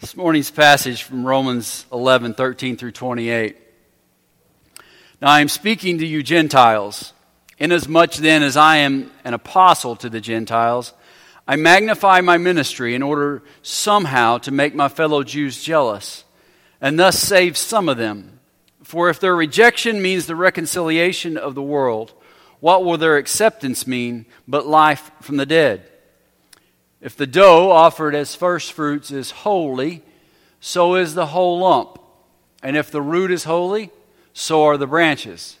This morning's passage from Romans 11, 13 through 28. Now I am speaking to you Gentiles. Inasmuch then as I am an apostle to the Gentiles, I magnify my ministry in order somehow to make my fellow Jews jealous, and thus save some of them. For if their rejection means the reconciliation of the world, what will their acceptance mean but life from the dead? If the dough offered as first fruits is holy, so is the whole lump. And if the root is holy, so are the branches.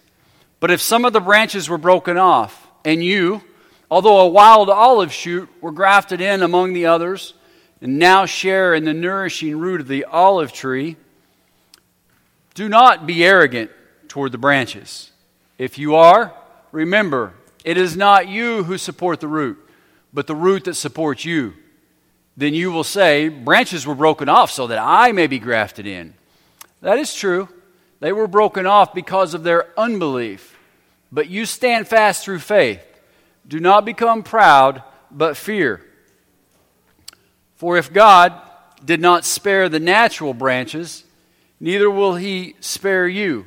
But if some of the branches were broken off, and you, although a wild olive shoot, were grafted in among the others, and now share in the nourishing root of the olive tree, do not be arrogant toward the branches. If you are, remember, it is not you who support the root but the root that supports you. Then you will say, Branches were broken off so that I may be grafted in. That is true. They were broken off because of their unbelief. But you stand fast through faith. Do not become proud, but fear. For if God did not spare the natural branches, neither will he spare you.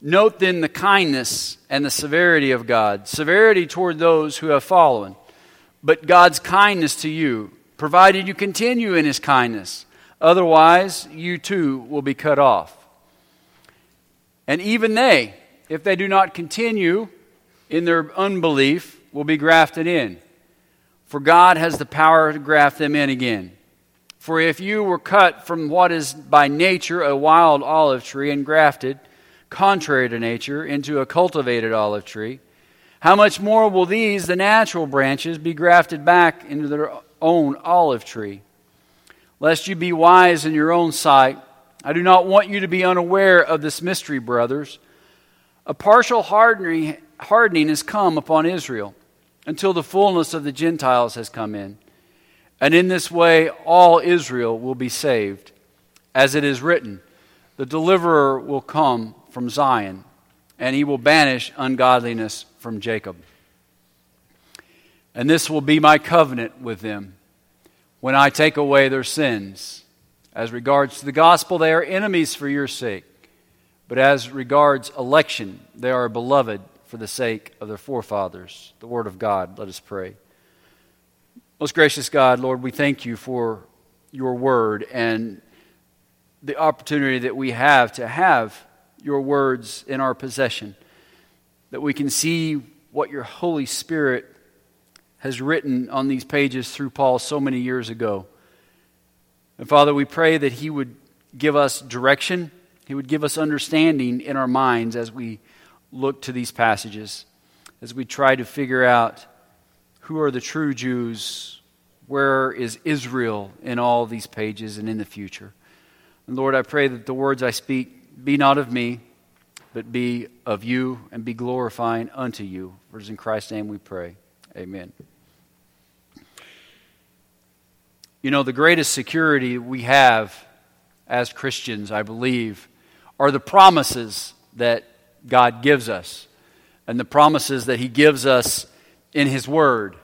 Note then the kindness and the severity of God severity toward those who have fallen but God's kindness to you, provided you continue in his kindness. Otherwise, you too will be cut off. And even they, if they do not continue in their unbelief, will be grafted in. For God has the power to graft them in again. For if you were cut from what is by nature a wild olive tree and grafted, contrary to nature, into a cultivated olive tree, how much more will these, the natural branches, be grafted back into their own olive tree? Lest you be wise in your own sight, I do not want you to be unaware of this mystery, brothers. A partial hardening, hardening has come upon Israel until the fullness of the Gentiles has come in. And in this way, all Israel will be saved. As it is written, the deliverer will come from Zion, and he will banish ungodliness from Jacob. And this will be my covenant with them when I take away their sins. As regards to the gospel, they are enemies for your sake. But as regards election, they are beloved for the sake of their forefathers. The Word of God. Let us pray. Most gracious God, Lord, we thank you for your Word and the opportunity that we have to have your words in our possession that we can see what your Holy Spirit has written on these pages through Paul so many years ago. And Father, we pray that He would give us direction, He would give us understanding in our minds as we look to these passages, as we try to figure out who are the true Jews, where is Israel in all these pages and in the future. And Lord, I pray that the words I speak be not of me but be of you and be glorifying unto you. For it is in Christ's name we pray. Amen. You know, the greatest security we have as Christians, I believe, are the promises that God gives us and the promises that He gives us in His Word.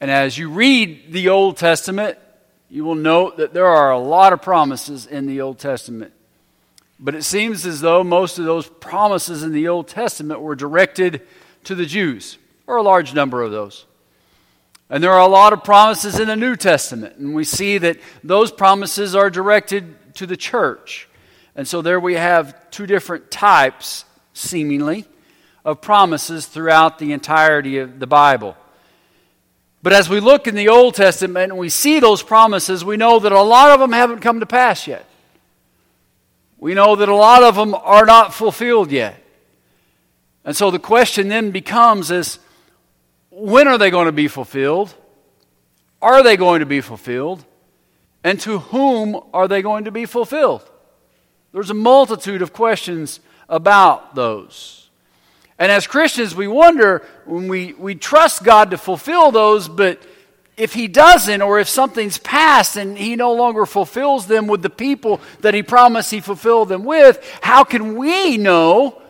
And as you read the Old Testament, you will note that there are a lot of promises in the Old Testament. But it seems as though most of those promises in the Old Testament were directed to the Jews, or a large number of those. And there are a lot of promises in the New Testament, and we see that those promises are directed to the church. And so there we have two different types, seemingly, of promises throughout the entirety of the Bible. But as we look in the Old Testament and we see those promises, we know that a lot of them haven't come to pass yet we know that a lot of them are not fulfilled yet. And so the question then becomes is when are they going to be fulfilled? Are they going to be fulfilled? And to whom are they going to be fulfilled? There's a multitude of questions about those. And as Christians, we wonder when we, we trust God to fulfill those, but if he doesn't, or if something's passed and he no longer fulfills them with the people that he promised he fulfilled them with, how can we know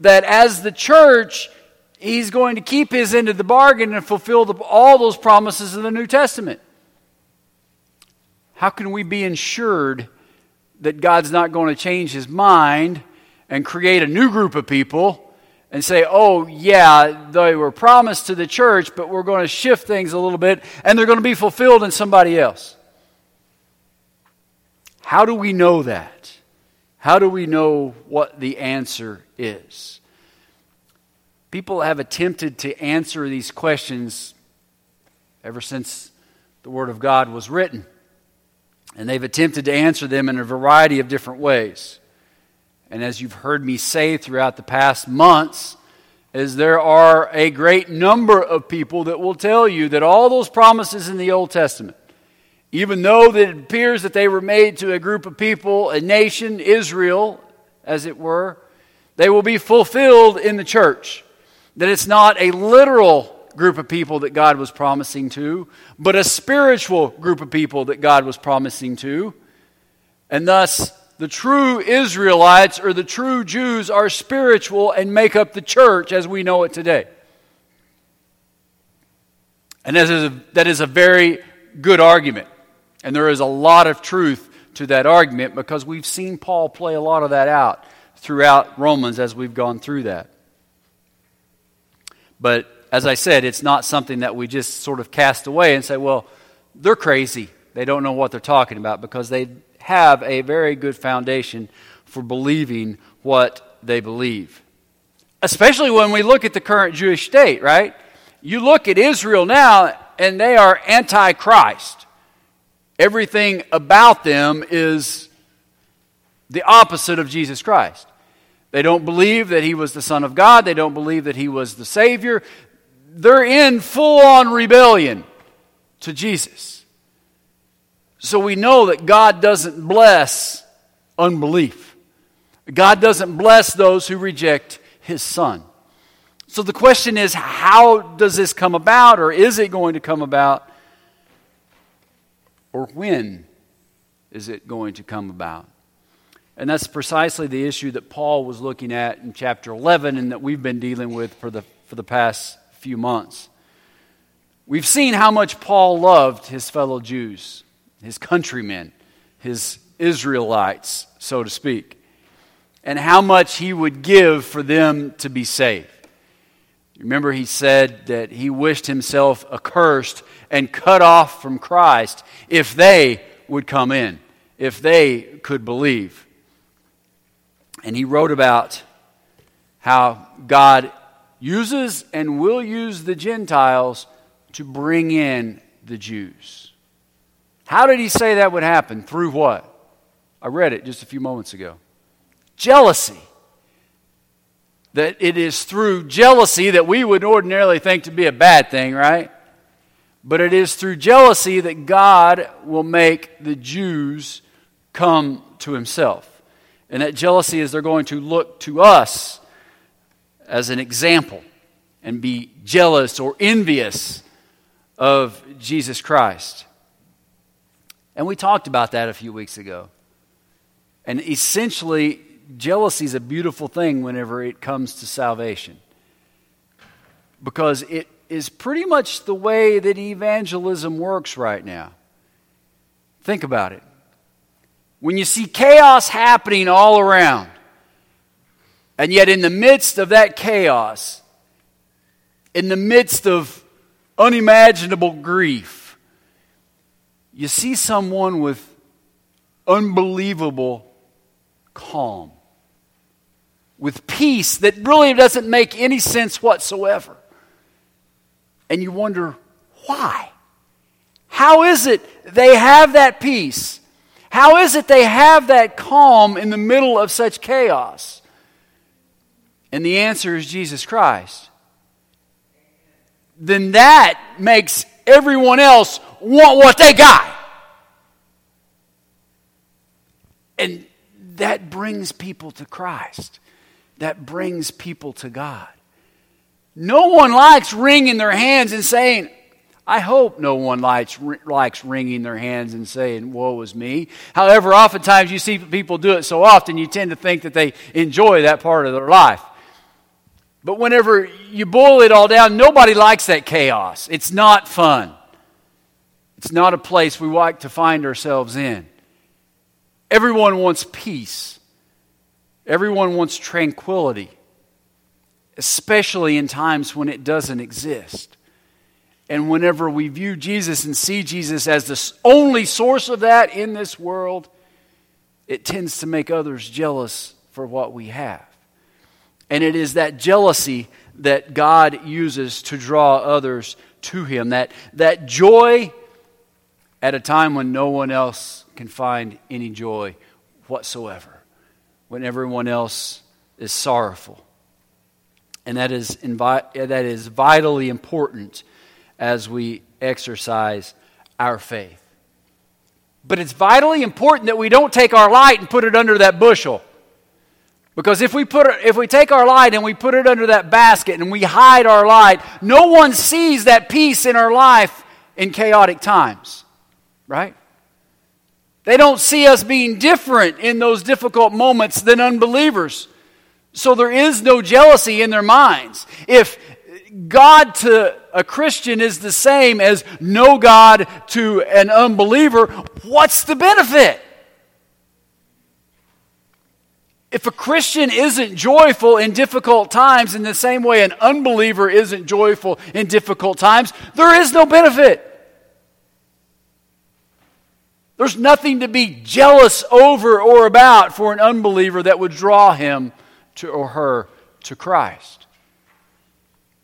that as the church, he's going to keep his end of the bargain and fulfill the, all those promises in the New Testament? how can we be ensured that God's not going to change his mind and create a new group of people and say, oh, yeah, they were promised to the church, but we're going to shift things a little bit and they're going to be fulfilled in somebody else? How do we know that? How do we know what the answer is? People have attempted to answer these questions ever since the Word of God was written. And they've attempted to answer them in a variety of different ways. And as you've heard me say throughout the past months, is there are a great number of people that will tell you that all those promises in the Old Testament, even though that it appears that they were made to a group of people, a nation, Israel, as it were, they will be fulfilled in the church. That it's not a literal group of people that God was promising to, but a spiritual group of people that God was promising to. And thus, the true Israelites or the true Jews are spiritual and make up the church as we know it today. And that is a, that is a very good argument. And there is a lot of truth to that argument because we've seen Paul play a lot of that out throughout Romans as we've gone through that. But as I said, it's not something that we just sort of cast away and say, well, they're crazy. They don't know what they're talking about because they have a very good foundation for believing what they believe. Especially when we look at the current Jewish state, right? You look at Israel now, and they are anti Christ. Everything about them is the opposite of Jesus Christ. They don't believe that he was the Son of God. They don't believe that he was the Savior they're in full on rebellion to Jesus. So we know that God doesn't bless unbelief. God doesn't bless those who reject his son. So the question is how does this come about, or is it going to come about, or when is it going to come about? And that's precisely the issue that Paul was looking at in chapter 11 and that we've been dealing with for the, for the past few months. We've seen how much Paul loved his fellow Jews, his countrymen, his Israelites, so to speak, and how much he would give for them to be saved. Remember, he said that he wished himself accursed and cut off from Christ if they would come in, if they could believe. And he wrote about how God uses and will use the Gentiles to bring in the Jews. How did he say that would happen? Through what? I read it just a few moments ago. Jealousy. That it is through jealousy that we would ordinarily think to be a bad thing, right? But it is through jealousy that God will make the Jews come to himself. And that jealousy is they're going to look to us as an example and be jealous or envious of Jesus Christ. And we talked about that a few weeks ago. And essentially, jealousy is a beautiful thing whenever it comes to salvation. Because it is pretty much the way that evangelism works right now. Think about it. When you see chaos happening all around, and yet, in the midst of that chaos, in the midst of unimaginable grief, you see someone with unbelievable calm, with peace that really doesn't make any sense whatsoever. And you wonder, why? How is it they have that peace? How is it they have that calm in the middle of such chaos? And the answer is Jesus Christ. Then that makes everyone else want what they got. And that brings people to Christ. That brings people to God. No one likes wringing their hands and saying, I hope no one likes, likes wringing their hands and saying, Woe is me. However, oftentimes you see people do it so often, you tend to think that they enjoy that part of their life. But whenever you boil it all down, nobody likes that chaos. It's not fun. It's not a place we like to find ourselves in. Everyone wants peace. Everyone wants tranquility, especially in times when it doesn't exist. And whenever we view Jesus and see Jesus as the only source of that in this world, it tends to make others jealous for what we have. And it is that jealousy that God uses to draw others to Him, that, that joy at a time when no one else can find any joy whatsoever, when everyone else is sorrowful. And that is, invi- that is vitally important as we exercise our faith. But it's vitally important that we don't take our light and put it under that bushel. Because if we, put if we take our light and we put it under that basket and we hide our light, no one sees that peace in our life in chaotic times. Right? They don't see us being different in those difficult moments than unbelievers. So there is no jealousy in their minds. If God to a Christian is the same as no God to an unbeliever, what's the benefit? If a Christian isn't joyful in difficult times in the same way an unbeliever isn't joyful in difficult times, there is no benefit. There's nothing to be jealous over or about for an unbeliever that would draw him to, or her to Christ.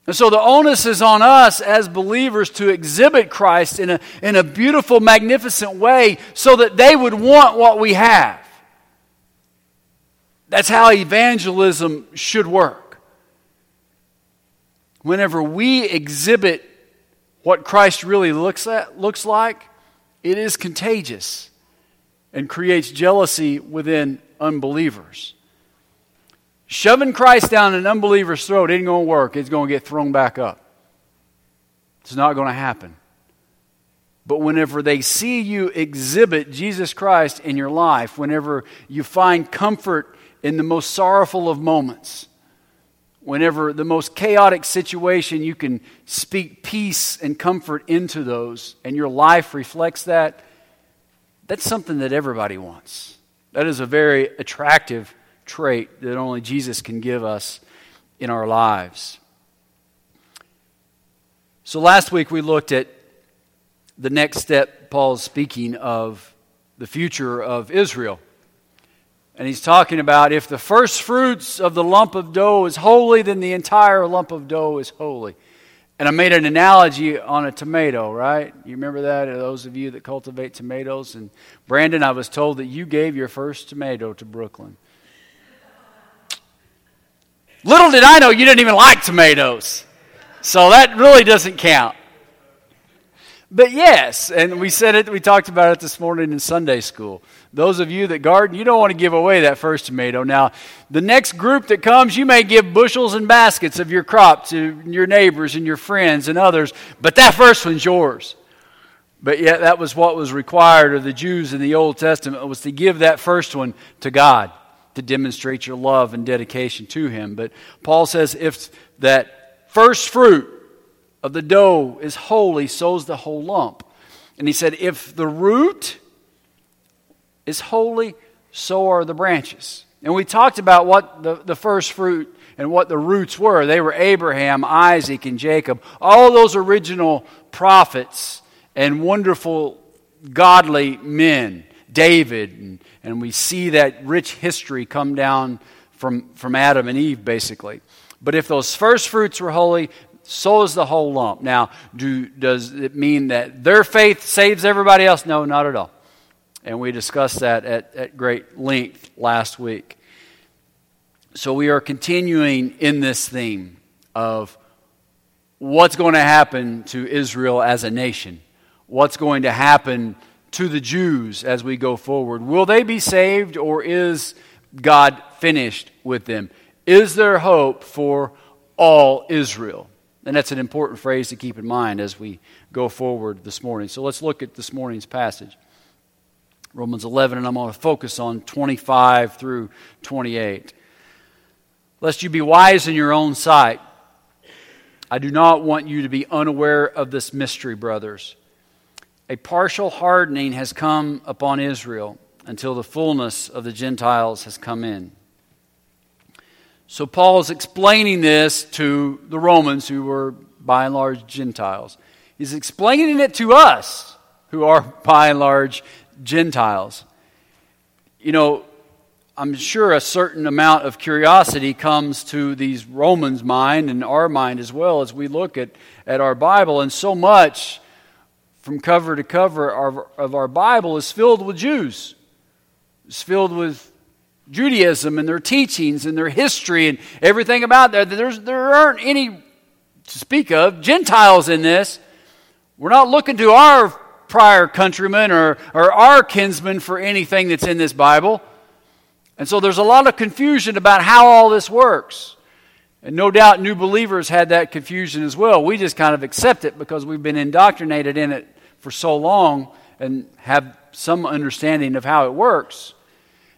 And so the onus is on us as believers to exhibit Christ in a, in a beautiful, magnificent way so that they would want what we have. That's how evangelism should work. Whenever we exhibit what Christ really looks, at, looks like, it is contagious and creates jealousy within unbelievers. Shoving Christ down an unbeliever's throat ain't going to work. It's going to get thrown back up. It's not going to happen. But whenever they see you exhibit Jesus Christ in your life, whenever you find comfort in the most sorrowful of moments, whenever the most chaotic situation, you can speak peace and comfort into those, and your life reflects that, that's something that everybody wants. That is a very attractive trait that only Jesus can give us in our lives. So last week we looked at the next step Paul's speaking of the future of Israel. And he's talking about if the first fruits of the lump of dough is holy, then the entire lump of dough is holy. And I made an analogy on a tomato, right? You remember that? Those of you that cultivate tomatoes. And Brandon, I was told that you gave your first tomato to Brooklyn. Little did I know you didn't even like tomatoes. So that really doesn't count. But yes, and we said it, we talked about it this morning in Sunday school. Those of you that garden, you don't want to give away that first tomato. Now, the next group that comes, you may give bushels and baskets of your crop to your neighbors and your friends and others, but that first one's yours. But yet, that was what was required of the Jews in the Old Testament was to give that first one to God to demonstrate your love and dedication to Him. But Paul says if that first fruit of the dough is holy, so's the whole lump. And he said, if the root is holy, so are the branches. And we talked about what the, the first fruit and what the roots were. They were Abraham, Isaac, and Jacob. All those original prophets and wonderful, godly men. David, and, and we see that rich history come down from, from Adam and Eve, basically. But if those first fruits were holy, so is the whole lump. Now, do, does it mean that their faith saves everybody else? No, not at all. And we discussed that at, at great length last week. So we are continuing in this theme of what's going to happen to Israel as a nation, what's going to happen to the Jews as we go forward. Will they be saved or is God finished with them? Is there hope for all Israel? And that's an important phrase to keep in mind as we go forward this morning. So let's look at this morning's passage. Romans 11, and I'm going to focus on 25 through 28. Lest you be wise in your own sight, I do not want you to be unaware of this mystery, brothers. a partial hardening has come upon Israel until the fullness of the Gentiles has come in. So Paul is explaining this to the Romans who were by and large Gentiles. He's explaining it to us who are by and large Gentiles. You know, I'm sure a certain amount of curiosity comes to these Romans' mind and our mind as well as we look at, at our Bible, and so much from cover to cover of our Bible is filled with Jews. It's filled with Judaism and their teachings and their history and everything about that. There's, there aren't any to speak of Gentiles in this. We're not looking to our prior countrymen or, or our kinsmen for anything that's in this Bible. And so there's a lot of confusion about how all this works. And no doubt new believers had that confusion as well. We just kind of accept it because we've been indoctrinated in it for so long and have some understanding of how it works.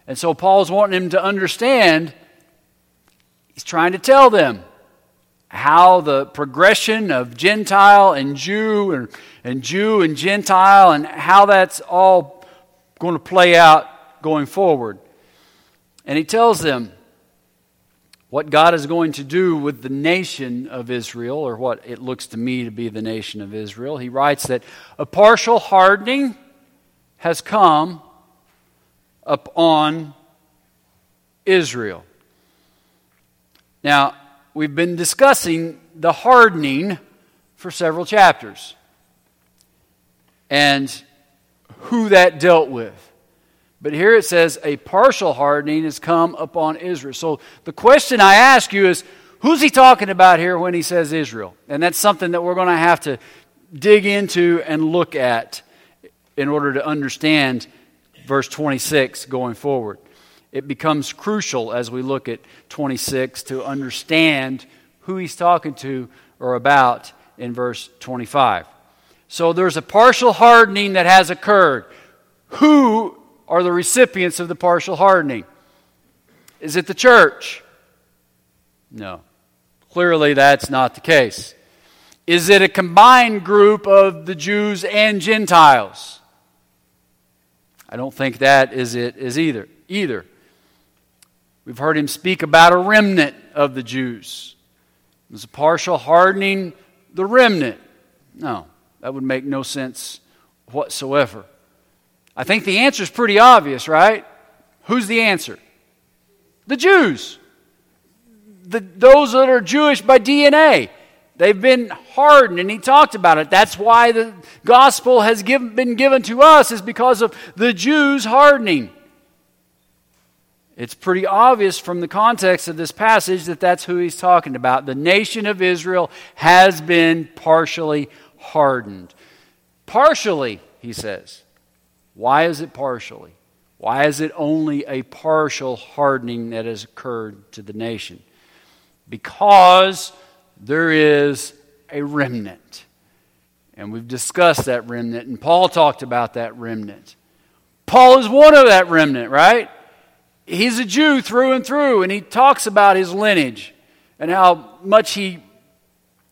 And so Paul's wanting them to understand, he's trying to tell them how the progression of Gentile and Jew and, and Jew and Gentile and how that's all going to play out going forward. And he tells them what God is going to do with the nation of Israel, or what it looks to me to be the nation of Israel. He writes that a partial hardening has come upon Israel. Now, we've been discussing the hardening for several chapters and who that dealt with. But here it says a partial hardening has come upon Israel. So the question I ask you is who's he talking about here when he says Israel? And that's something that we're going to have to dig into and look at in order to understand verse 26 going forward. It becomes crucial as we look at 26 to understand who he's talking to or about in verse 25. So there's a partial hardening that has occurred. Who are the recipients of the partial hardening? Is it the church? No. Clearly, that's not the case. Is it a combined group of the Jews and Gentiles? I don't think that is it is either. Either. We've heard him speak about a remnant of the Jews. There's a partial hardening the remnant. No, that would make no sense whatsoever. I think the answer is pretty obvious, right? Who's the answer? The Jews. The, those that are Jewish by DNA. They've been hardened, and he talked about it. That's why the gospel has given, been given to us, is because of the Jews hardening. It's pretty obvious from the context of this passage that that's who he's talking about. The nation of Israel has been partially hardened. Partially, he says. Why is it partially? Why is it only a partial hardening that has occurred to the nation? Because there is a remnant. And we've discussed that remnant, and Paul talked about that remnant. Paul is one of that remnant, right? He's a Jew through and through, and he talks about his lineage and how much he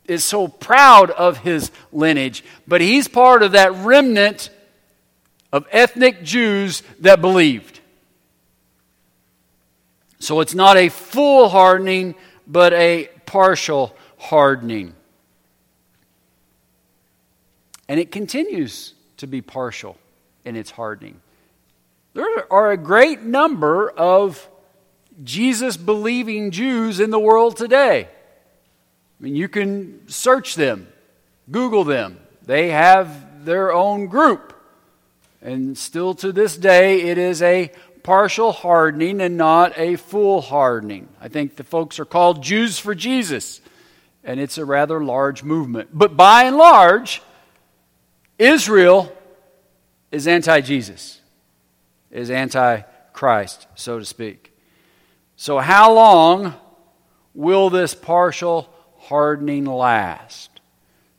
is so proud of his lineage. But he's part of that remnant of ethnic Jews that believed. So it's not a full hardening, but a partial hardening. And it continues to be partial in its hardening. There are a great number of Jesus believing Jews in the world today. I mean, you can search them, Google them. They have their own group. And still to this day, it is a partial hardening and not a full hardening. I think the folks are called Jews for Jesus and it's a rather large movement. But by and large, Israel is anti Jesus, is anti Christ, so to speak. So, how long will this partial hardening last?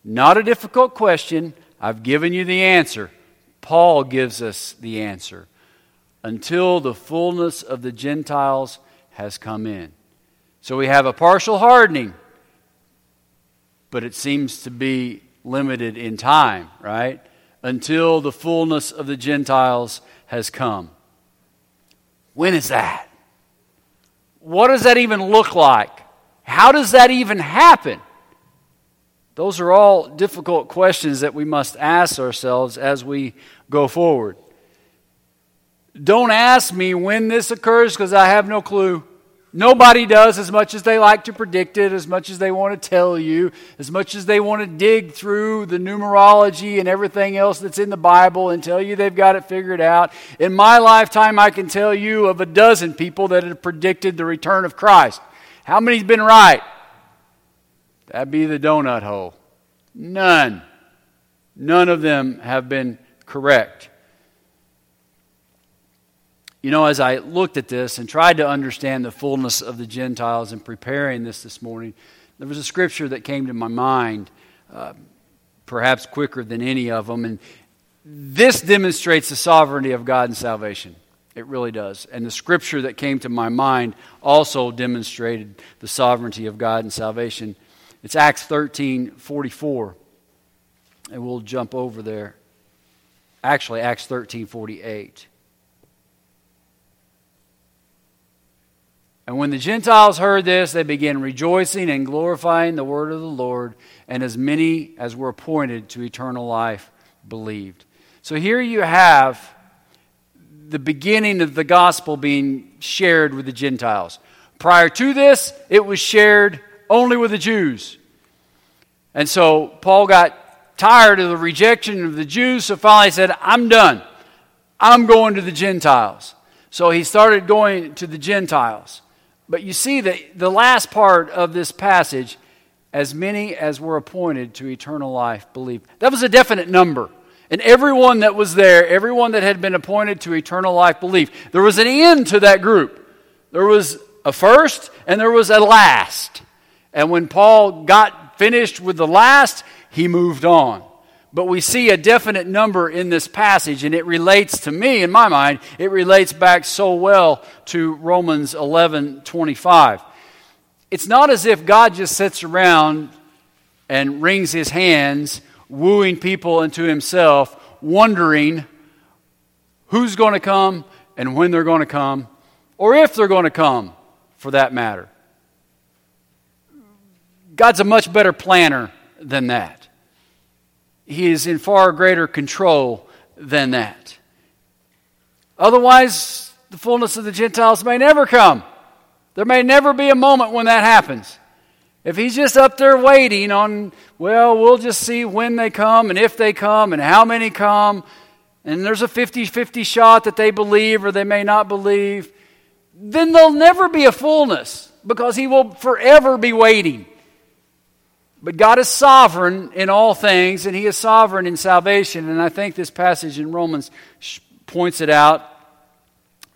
Not a difficult question. I've given you the answer. Paul gives us the answer. Until the fullness of the Gentiles has come in. So we have a partial hardening but it seems to be limited in time, right? until the fullness of the Gentiles has come. When is that? What does that even look like? How does that even happen? Those are all difficult questions that we must ask ourselves as we go forward. Don't ask me when this occurs because I have no clue. Nobody does as much as they like to predict it, as much as they want to tell you, as much as they want to dig through the numerology and everything else that's in the Bible and tell you they've got it figured out. In my lifetime, I can tell you of a dozen people that have predicted the return of Christ. How many's been right? That'd be the donut hole. None. None of them have been correct. You know, as I looked at this and tried to understand the fullness of the Gentiles in preparing this this morning, there was a scripture that came to my mind, uh, perhaps quicker than any of them. And this demonstrates the sovereignty of God and salvation. It really does. And the scripture that came to my mind also demonstrated the sovereignty of God and salvation. It's Acts 13 44. And we'll jump over there. Actually, Acts 13 48. And when the Gentiles heard this, they began rejoicing and glorifying the word of the Lord, and as many as were appointed to eternal life believed. So here you have the beginning of the gospel being shared with the Gentiles. Prior to this, it was shared only with the Jews. And so Paul got tired of the rejection of the Jews, so finally he said, I'm done. I'm going to the Gentiles. So he started going to the Gentiles. But you see that the last part of this passage, as many as were appointed to eternal life believe. That was a definite number. And everyone that was there, everyone that had been appointed to eternal life believe. There was an end to that group. There was a first and there was a last. And when Paul got finished with the last, he moved on. But we see a definite number in this passage, and it relates to me, in my mind, it relates back so well to Romans 11 25. It's not as if God just sits around and wrings his hands, wooing people into himself, wondering who's going to come and when they're going to come, or if they're going to come, for that matter. God's a much better planner than that. He is in far greater control than that. Otherwise, the fullness of the Gentiles may never come. There may never be a moment when that happens. If he's just up there waiting on, well, we'll just see when they come and if they come and how many come, and there's a 50 50 shot that they believe or they may not believe, then there'll never be a fullness because he will forever be waiting. But God is sovereign in all things, and He is sovereign in salvation. And I think this passage in Romans points it out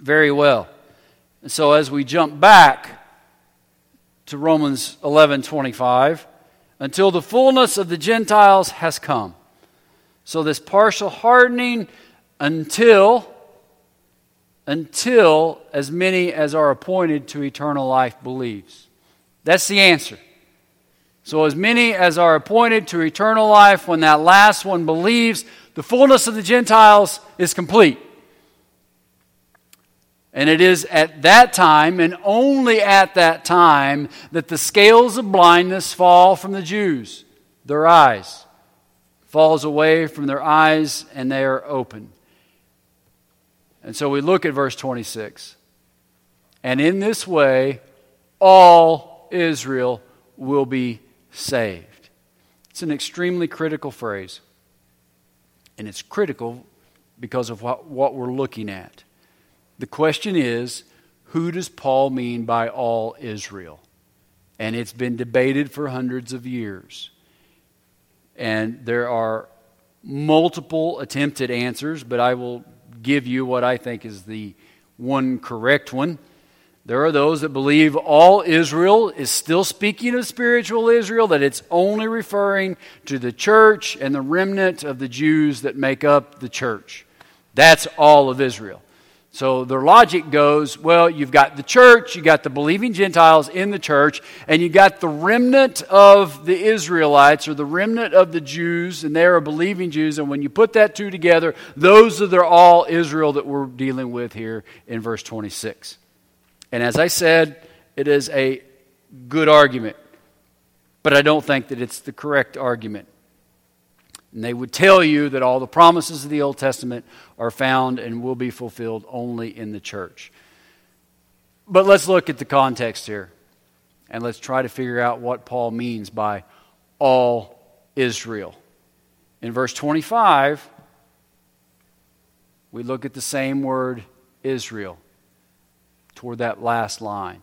very well. And so as we jump back to Romans 11 25, until the fullness of the Gentiles has come. So this partial hardening until until as many as are appointed to eternal life believes. That's the answer. So, as many as are appointed to eternal life, when that last one believes, the fullness of the Gentiles is complete. And it is at that time, and only at that time, that the scales of blindness fall from the Jews, their eyes. Falls away from their eyes, and they are open. And so we look at verse 26. And in this way, all Israel will be saved. It's an extremely critical phrase. And it's critical because of what, what we're looking at. The question is who does Paul mean by all Israel? And it's been debated for hundreds of years. And there are multiple attempted answers, but I will give you what I think is the one correct one. There are those that believe all Israel is still speaking of spiritual Israel, that it's only referring to the church and the remnant of the Jews that make up the church. That's all of Israel. So their logic goes well, you've got the church, you've got the believing Gentiles in the church, and you've got the remnant of the Israelites or the remnant of the Jews, and they are believing Jews. And when you put that two together, those are the all Israel that we're dealing with here in verse 26. And as I said, it is a good argument, but I don't think that it's the correct argument. And they would tell you that all the promises of the Old Testament are found and will be fulfilled only in the church. But let's look at the context here and let's try to figure out what Paul means by all Israel. In verse 25, we look at the same word, Israel, toward that last line.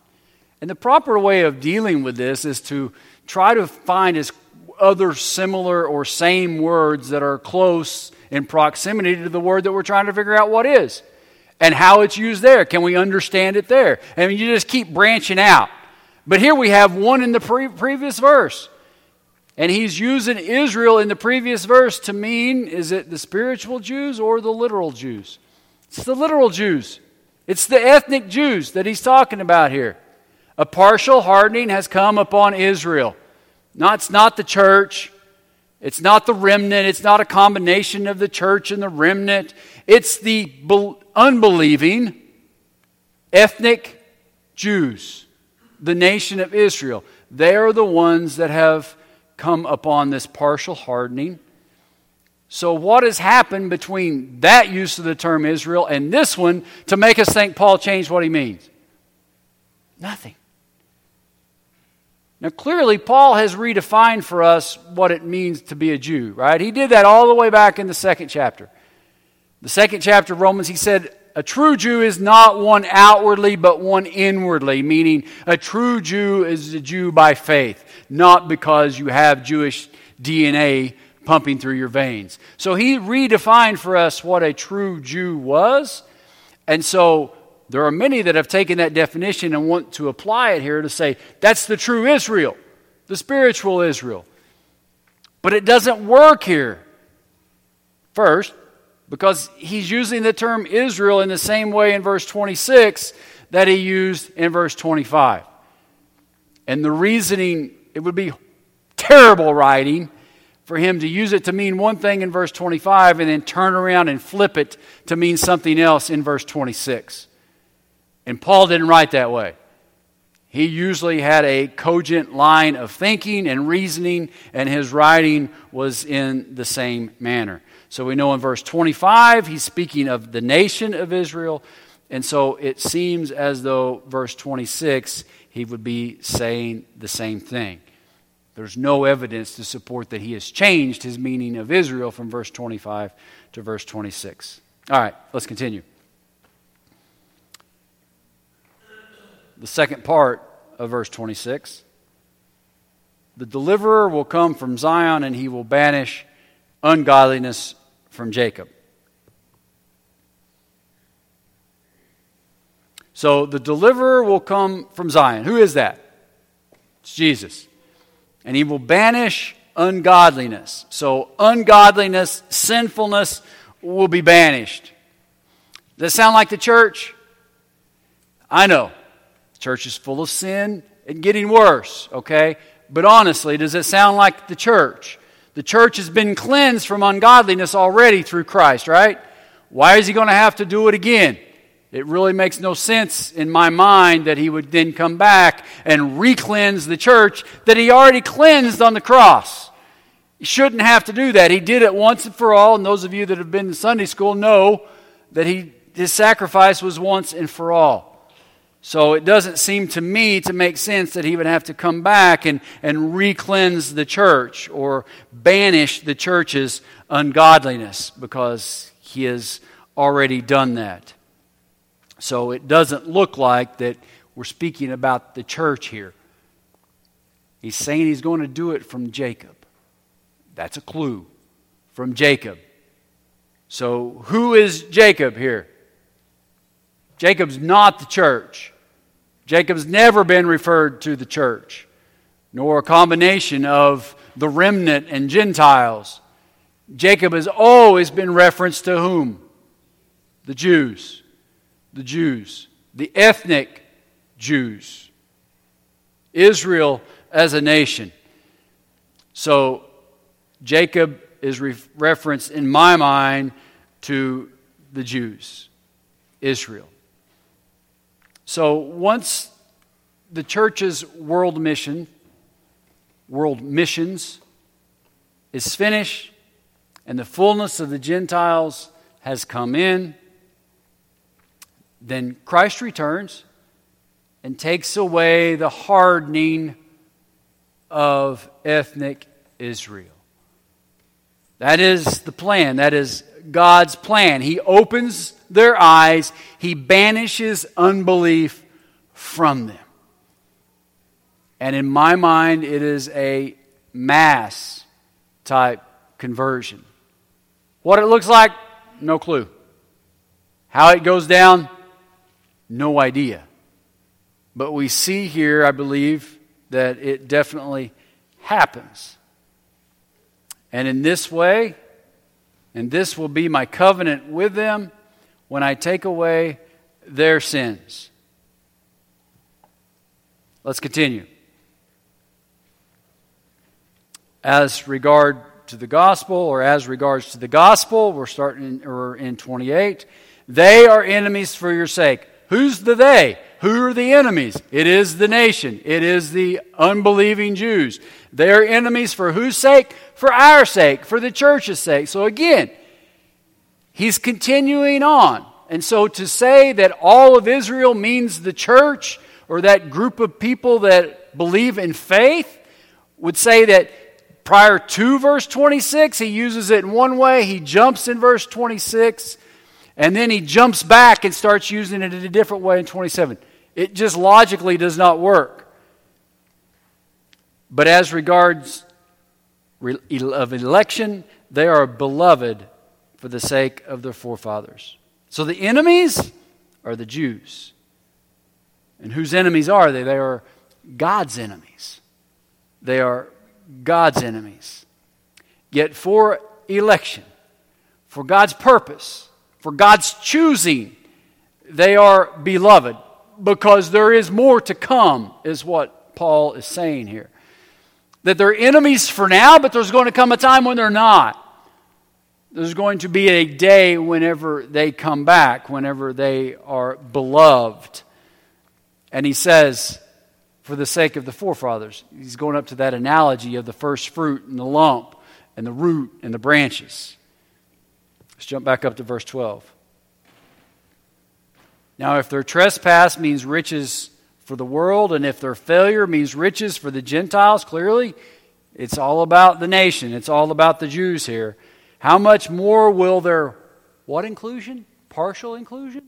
And the proper way of dealing with this is to try to find as other similar or same words that are close in proximity to the word that we're trying to figure out what is and how it's used there. Can we understand it there? I mean, you just keep branching out. But here we have one in the pre- previous verse. And he's using Israel in the previous verse to mean is it the spiritual Jews or the literal Jews? It's the literal Jews. It's the ethnic Jews that he's talking about here. A partial hardening has come upon Israel. No, it's not the church. It's not the remnant. It's not a combination of the church and the remnant. It's the be- unbelieving ethnic Jews, the nation of Israel. They are the ones that have come upon this partial hardening. So, what has happened between that use of the term Israel and this one to make us think Paul changed what he means? Nothing. Now, clearly, Paul has redefined for us what it means to be a Jew, right? He did that all the way back in the second chapter. The second chapter of Romans, he said, A true Jew is not one outwardly, but one inwardly, meaning a true Jew is a Jew by faith, not because you have Jewish DNA pumping through your veins. So he redefined for us what a true Jew was. And so there are many that have taken that definition and want to apply it here to say that's the true Israel, the spiritual Israel. But it doesn't work here. First, because he's using the term Israel in the same way in verse 26 that he used in verse 25. And the reasoning, it would be terrible writing for him to use it to mean one thing in verse 25 and then turn around and flip it to mean something else in verse 26. And Paul didn't write that way. He usually had a cogent line of thinking and reasoning, and his writing was in the same manner. So we know in verse 25, he's speaking of the nation of Israel. And so it seems as though verse 26, he would be saying the same thing. There's no evidence to support that he has changed his meaning of Israel from verse 25 to verse 26. All right, let's continue. the second part of verse 26. The deliverer will come from Zion and he will banish ungodliness from Jacob. So the deliverer will come from Zion. Who is that? It's Jesus. And he will banish ungodliness. So ungodliness, sinfulness will be banished. Does that sound like the church? I know. Church is full of sin and getting worse, okay? But honestly, does it sound like the church? The church has been cleansed from ungodliness already through Christ, right? Why is he going to have to do it again? It really makes no sense in my mind that he would then come back and re cleanse the church that he already cleansed on the cross. He shouldn't have to do that. He did it once and for all, and those of you that have been in Sunday school know that he, his sacrifice was once and for all. So it doesn't seem to me to make sense that he would have to come back and, and re cleanse the church or banish the church's ungodliness because he has already done that. So it doesn't look like that we're speaking about the church here. He's saying he's going to do it from Jacob. That's a clue. From Jacob. So who is Jacob here? Jacob's not the church. Jacob's never been referred to the church, nor a combination of the remnant and Gentiles. Jacob has always been referenced to whom? The Jews. The Jews, the ethnic Jews, Israel as a nation. So Jacob is re- referenced in my mind to the Jews, Israel. So once the church's world mission, world missions, is finished and the fullness of the Gentiles has come in, then Christ returns and takes away the hardening of ethnic Israel. That is the plan. That is God's plan. He opens their eyes, He banishes unbelief from them. And in my mind, it is a mass type conversion. What it looks like, no clue. How it goes down, no idea. But we see here, I believe, that it definitely happens. And in this way, and this will be my covenant with them when I take away their sins. Let's continue. As regard to the gospel, or as regards to the gospel, we're starting in, in 28. They are enemies for your sake. Who's the they? Who are the enemies? It is the nation. It is the unbelieving Jews. They are enemies for whose sake? For our sake, for the church's sake. So again, he's continuing on. And so to say that all of Israel means the church or that group of people that believe in faith would say that prior to verse 26, he uses it in one way, he jumps in verse 26, and then he jumps back and starts using it in a different way in 27. It just logically does not work. But as regards of election, they are beloved for the sake of their forefathers. So the enemies are the Jews. And whose enemies are they? They are God's enemies. They are God's enemies. Yet for election, for God's purpose, for God's choosing, they are beloved because there is more to come, is what Paul is saying here. That they're enemies for now, but there's going to come a time when they're not. There's going to be a day whenever they come back, whenever they are beloved. And he says, for the sake of the forefathers. He's going up to that analogy of the first fruit and the lump and the root and the branches. Let's jump back up to verse 12. Now, if their trespass means riches for the world, and if their failure means riches for the Gentiles, clearly it's all about the nation. It's all about the Jews here. How much more will their what inclusion? Partial inclusion?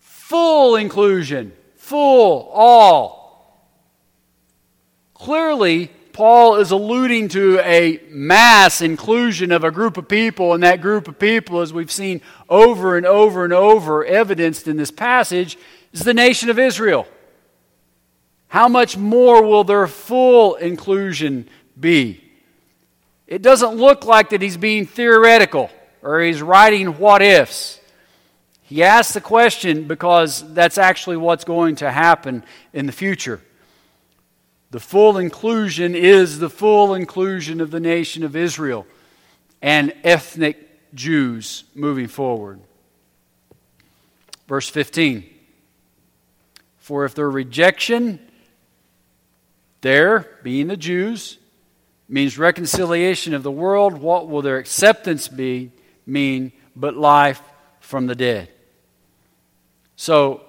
Full inclusion. Full, all Clearly, Paul is alluding to a mass inclusion of a group of people, and that group of people, as we've seen over and over and over evidenced in this passage, is the nation of Israel. How much more will their full inclusion be? It doesn't look like that he's being theoretical or he's writing what ifs. He asks the question because that's actually what's going to happen in the future. The full inclusion is the full inclusion of the nation of Israel and ethnic Jews moving forward. Verse 15 For if their rejection, there, being the Jews, means reconciliation of the world, what will their acceptance be mean but life from the dead? So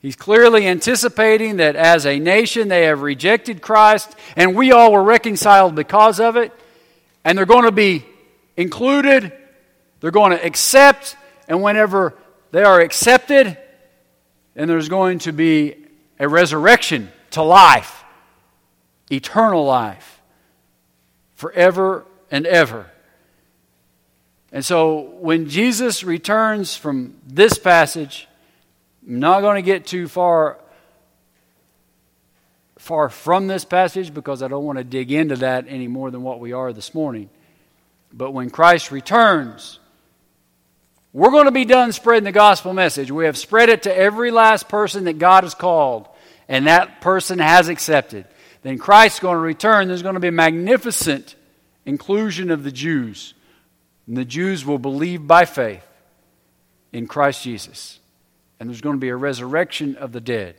He's clearly anticipating that as a nation they have rejected Christ, and we all were reconciled because of it, and they're going to be included, they're going to accept, and whenever they are accepted, then there's going to be a resurrection to life, eternal life, forever and ever. And so when Jesus returns from this passage, I'm not going to get too far far from this passage because I don't want to dig into that any more than what we are this morning. But when Christ returns, We're going to be done spreading the gospel message. We have spread it to every last person that God has called, and that person has accepted. Then Christ's going to return. There's going to be a magnificent inclusion of the Jews. And the Jews will believe by faith in Christ Jesus. And there's going to be a resurrection of the dead.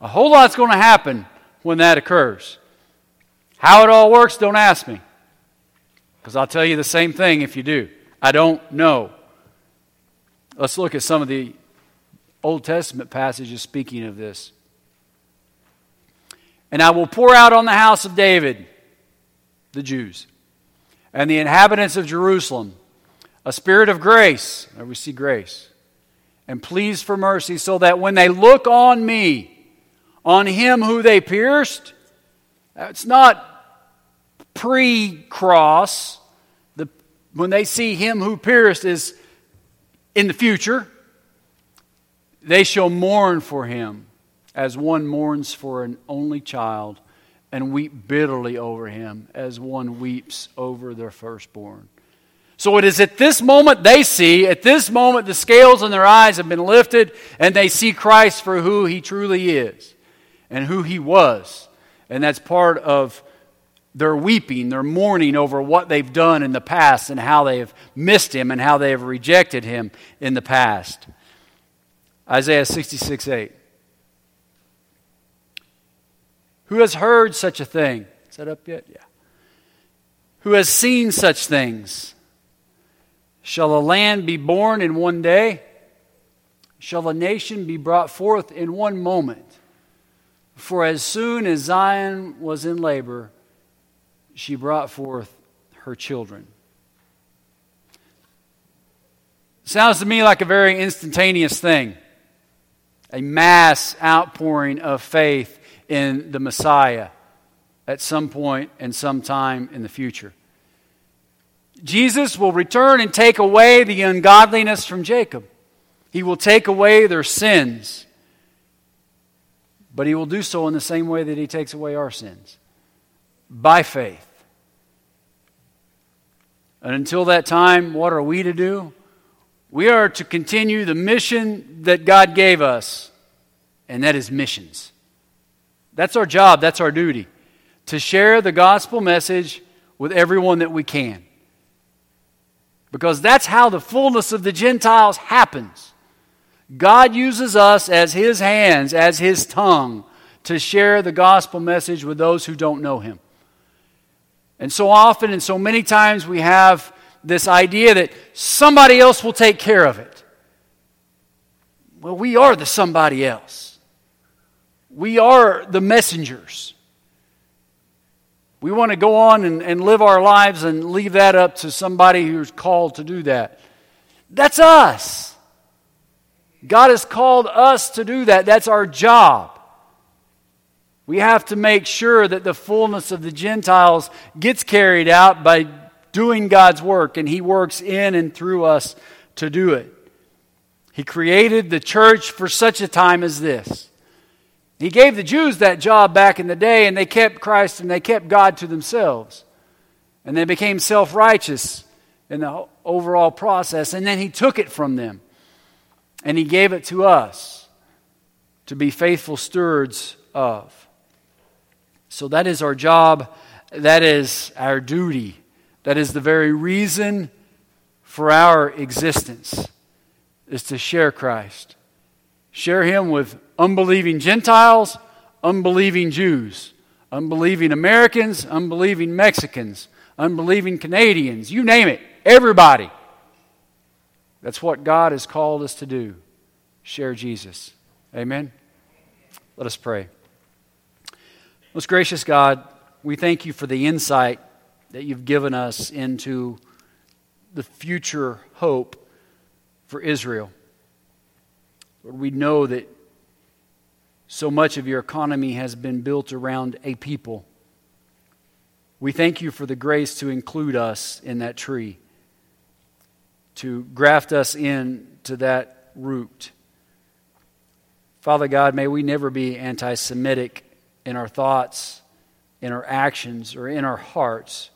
A whole lot's going to happen when that occurs. How it all works, don't ask me. Because I'll tell you the same thing if you do. I don't know. Let's look at some of the Old Testament passages speaking of this. And I will pour out on the house of David, the Jews, and the inhabitants of Jerusalem a spirit of grace. There we see grace. And pleas for mercy, so that when they look on me, on him who they pierced, it's not pre cross. The, when they see him who pierced is in the future, they shall mourn for him as one mourns for an only child and weep bitterly over him as one weeps over their firstborn. So it is at this moment they see, at this moment the scales in their eyes have been lifted and they see Christ for who he truly is and who he was. And that's part of their weeping, their mourning over what they've done in the past and how they have missed him and how they have rejected him in the past. Isaiah 66 8. Who has heard such a thing? Is that up yet? Yeah. Who has seen such things? Shall a land be born in one day? Shall a nation be brought forth in one moment? For as soon as Zion was in labor, she brought forth her children. Sounds to me like a very instantaneous thing a mass outpouring of faith in the Messiah at some point and some time in the future. Jesus will return and take away the ungodliness from Jacob. He will take away their sins. But he will do so in the same way that he takes away our sins by faith. And until that time, what are we to do? We are to continue the mission that God gave us, and that is missions. That's our job, that's our duty to share the gospel message with everyone that we can. Because that's how the fullness of the Gentiles happens. God uses us as His hands, as His tongue, to share the gospel message with those who don't know Him. And so often and so many times we have this idea that somebody else will take care of it. Well, we are the somebody else. We are the messengers. We want to go on and, and live our lives and leave that up to somebody who's called to do that. That's us. God has called us to do that. That's our job. We have to make sure that the fullness of the Gentiles gets carried out by doing God's work, and He works in and through us to do it. He created the church for such a time as this. He gave the Jews that job back in the day, and they kept Christ and they kept God to themselves. And they became self righteous in the overall process. And then He took it from them and He gave it to us to be faithful stewards of. So that is our job. That is our duty. That is the very reason for our existence is to share Christ. Share him with unbelieving Gentiles, unbelieving Jews, unbelieving Americans, unbelieving Mexicans, unbelieving Canadians, you name it, everybody. That's what God has called us to do. Share Jesus. Amen. Let us pray. Most gracious God, we thank you for the insight that you've given us into the future hope for Israel. Lord, we know that so much of your economy has been built around a people. We thank you for the grace to include us in that tree, to graft us in to that root. Father God, may we never be anti Semitic in our thoughts, in our actions, or in our hearts.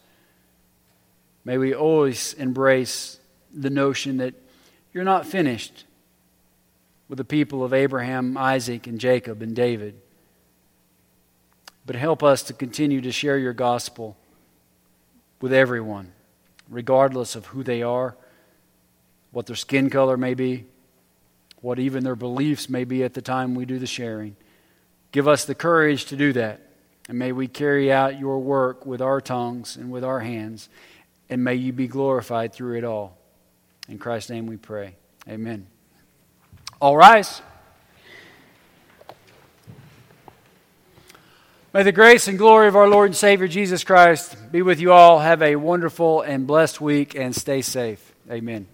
May we always embrace the notion that you're not finished with the people of Abraham, Isaac, and Jacob and David. But help us to continue to share your gospel with everyone, regardless of who they are, what their skin color may be, what even their beliefs may be at the time we do the sharing. Give us the courage to do that. And may we carry out your work with our tongues and with our hands. And may you be glorified through it all. In Christ's name we pray. Amen. All rise. May the grace and glory of our Lord and Savior Jesus Christ be with you all. Have a wonderful and blessed week and stay safe. Amen.